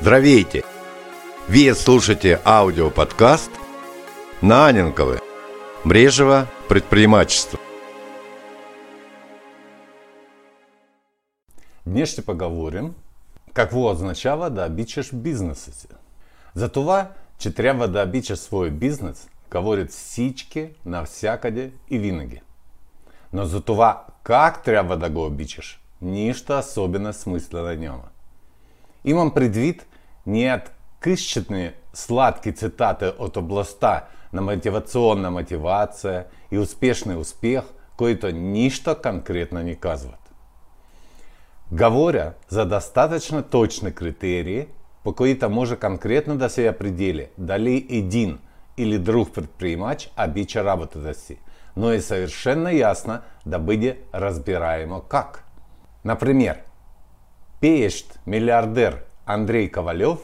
Здравейте! Вы слушаете аудиоподкаст Наненковы. Брежево предпринимательство. Днес ще поговорим какво означава да обичаш бизнеса си. За това, че трябва да обичаш своя бизнес, говорят всички, навсякъде и винаги. Но за това как трябва да го обичаш, нищо особено смислено няма. Имам предвид не от къщетни сладки цитати от областта на мотивационна мотивация и успешный успех, които нищо конкретно не казват. Говоря за достаточно точные критерии, по които може конкретно да се определи дали един или друг предпринимач обича работата си, но и совершенно ясно да разбираемо как. Например, пеещ миллиардер Андрей Ковалев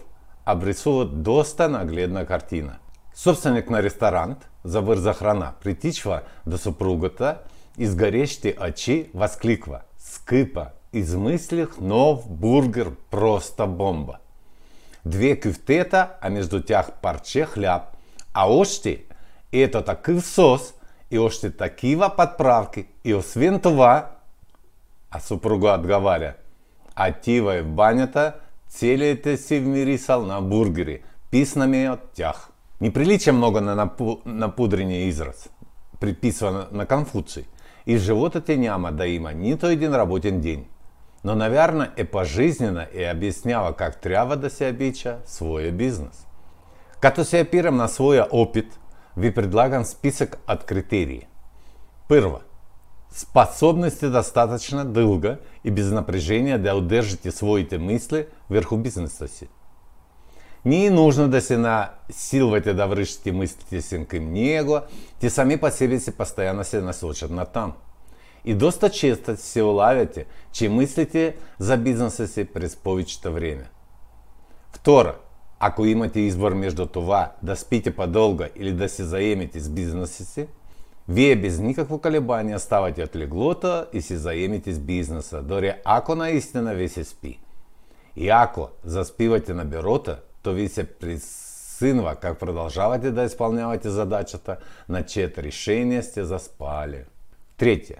обрисовывает доста нагледна картина. Собственник на ресторант за бърза храна притичва до супругата и с горещи очи воскликва «Скипа, измислих нов бургер, просто бомба!» Две кюфтета, а между тях парче хляб, а още ето такъв сос и още такива подправки. И освен това, а супруга отговаря, а тива е в банята – целите си вмирисал на бургери, писнами от тях. Неприличие много на напу... напудрения израз, приписва на Конфуций. И живота ти няма да има нито един работен день. Но, наверное, е пожизненно и объяснява, как трябва да се обича своя бизнес. Като се опирам на своя опит, ви предлагам список от критерий. Първо – способности достаточно долго и без напряжения да удержите своите мысли вверху бизнеса си. Не нужно да се насилвате да връщате мислите си към него, те сами по себе си постоянно се насочат на там. И доста често се улавяте, че мислите за бизнеса си през повечето време. Второ, ако имате избор между това да спите подолго или да се заемете с бизнеса си, вие без никакво колебание ставате от леглота и си заемитесь бизнеса, дори ако наистина ви се спи. И ако заспивате на бюрота, то ви се присынва, как продолжавате да исполнявате задачата, на чието решение сте заспали. Третье.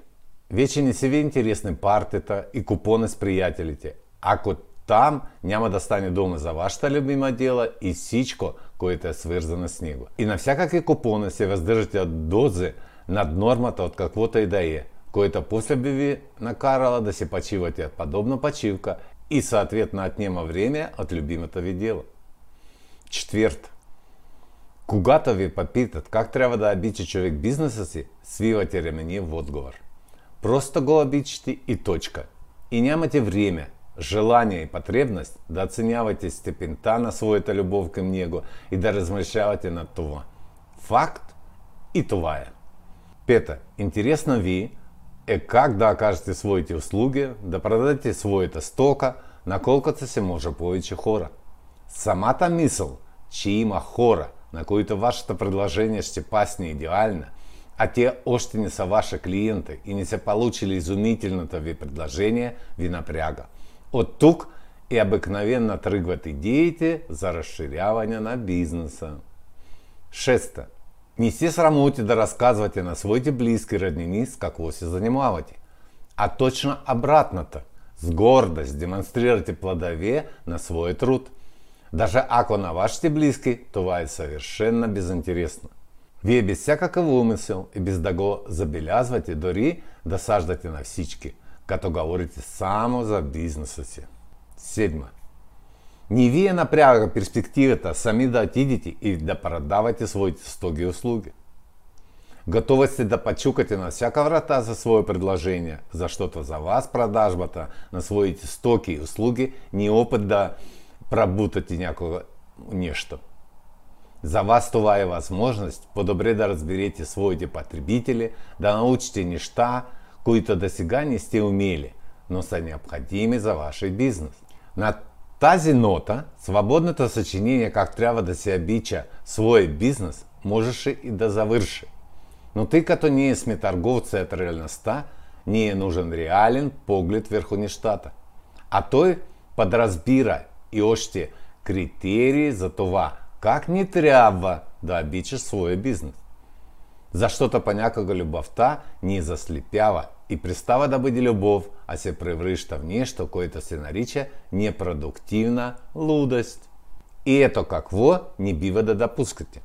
Вече не си ви интересни партията и купони с приятелите, ако там няма да стане дома за вашето любимо дело и всичко, което е свързано с него. И на всякакви купони се въздържате от дози над нормата от каквото и да е, което после би ви накарало да се почивате подобно почивка и соответно отнема время от любимото ви дело. Четвърто. Когато ви попитат как трябва да обича човек бизнеса си, свивате ремени в отговор. Просто го обичате и точка. И нямате время, желание и потребность да оценявате степента на своята любов към него и да размышляете над това. Факт и това е. Пета, интересно ви е как да окажете своите услуги, да продадете своята стока на колкото се може повече хора. Самата мисъл, че има хора, на които вашето предложение ще пасне идеально, а те още не са ваши клиенти и не са получили изумителното ви предложение, ви напряга. От тук и обыкновенно тръгват идеите за разширяване на бизнеса. Шесто. Не срамуйте да разказвате на своите близки роднини с какво се занимавате, а точно обратното. С гордость демонстрирайте плодове на свой труд. Даже ако на вашите близки, това е совершенно безинтересно. Вие без всякакъв умисъл и без да го забелязвате, дори да саждате на всички, като говорите само за бизнеса си. Не напряга перспективата сами да отидете и да продавате своите стоги и услуги. Готовы сте да почукате на всяка врата за свое предложение, за что-то за вас продажбата на своите стоки и услуги не опыт да пробутати някого нечто. За вас това е възможност по-добре да разберете своите потребители, да научите неща, които до сега не сте умели, но са необходими за вашей бизнес. Тази нота, свободното съчинение как трябва да се обича свой бизнес, можеше и да завърши. Но тъй като ние сме търговци от реалността, ни е нужен реален поглед върху нещата. А той подразбира и още критерії за това как не трябва да обичаш своя бизнес. Защото понякога любовта ни заслепява и пристава бъде любов, а се превръща в нещо, което се нарича непродуктивна лудост. И ето какво не бива да допускате.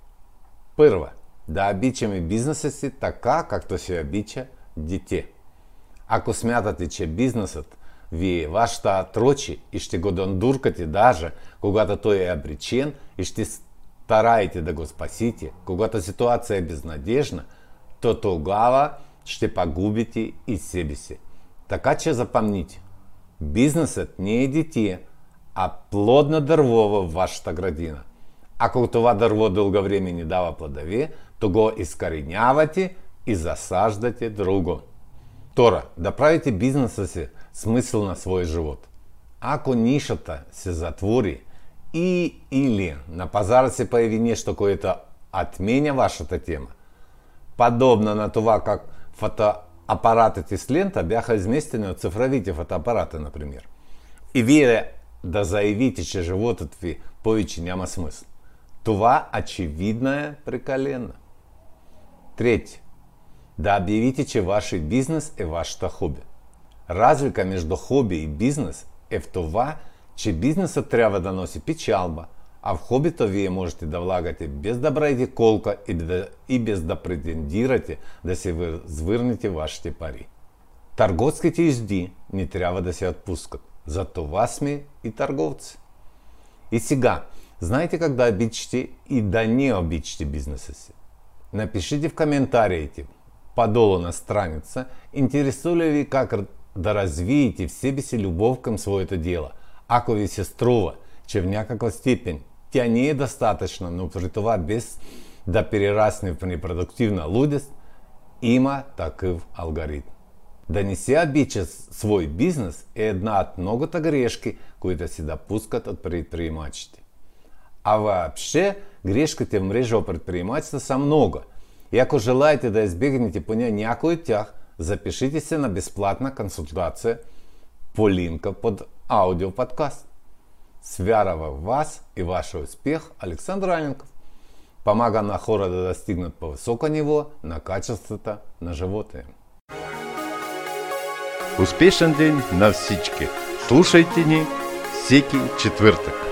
Първа, да обичаме бизнеса си така, както се обича дете. Ако смятате, че бизнесът ви е вашата трочи и ще го дондуркате даже, когато той е обречен и ще стараете да го спасите, когато ситуация е безнадежна, то тогава ще погубите и себе си. Така че запомните, бизнесът не е дете, а плодно дърво във вашата градина. Ако това дърво дълго време не дава плодове, то го изкоренявате и засаждате друго. Второ, да правите бизнеса си смисъл на свой живот. Ако нишата се затвори и или на пазара се появи нещо, което отменя вашата тема, подобно на това, как фотоапаратите с лента бяха изместени от цифровите фотоапарати, например. И вие да заявите, че животът ви повече няма смисъл. Това очевидно е прекалено. Третье. Да объявите, че ваш бизнес е вашето хобби. Разлика между хобби и бизнес е в това, че бизнесът трябва да носи печалба, а в хобито вие можете да влагате без да правите колка и, да, и без да претендирате да се възвърнете вашите пари. Търговските изди не трябва да се отпускат. За това сме и търговци. И сега, знаете как да обичате и да не обичате бизнеса си? Напишите в комментариите подолу на страница, интересует ли как да развиете в себе си любов към своето дело. Ако ви се струва, че в някаква степен тя не е достатъчна, но при това без да перерасне в непродуктивна лудост, има такъв алгоритм. Да не се обича свой бизнес е една от многото грешки, които се допускат от предприемачите. А вообще, грешките в мрежово предприемачество са много. И ако желаете да избегнете поне някой от тях, запишите се на безплатна консултация по линка под аудиоподкаст. С вяра в вас и вашия успех Александр Аленков. Помага на хора да достигнат по высоко ниво на качеството на живота им. Успешен день на всички! Слушайте ни всеки четвъртък.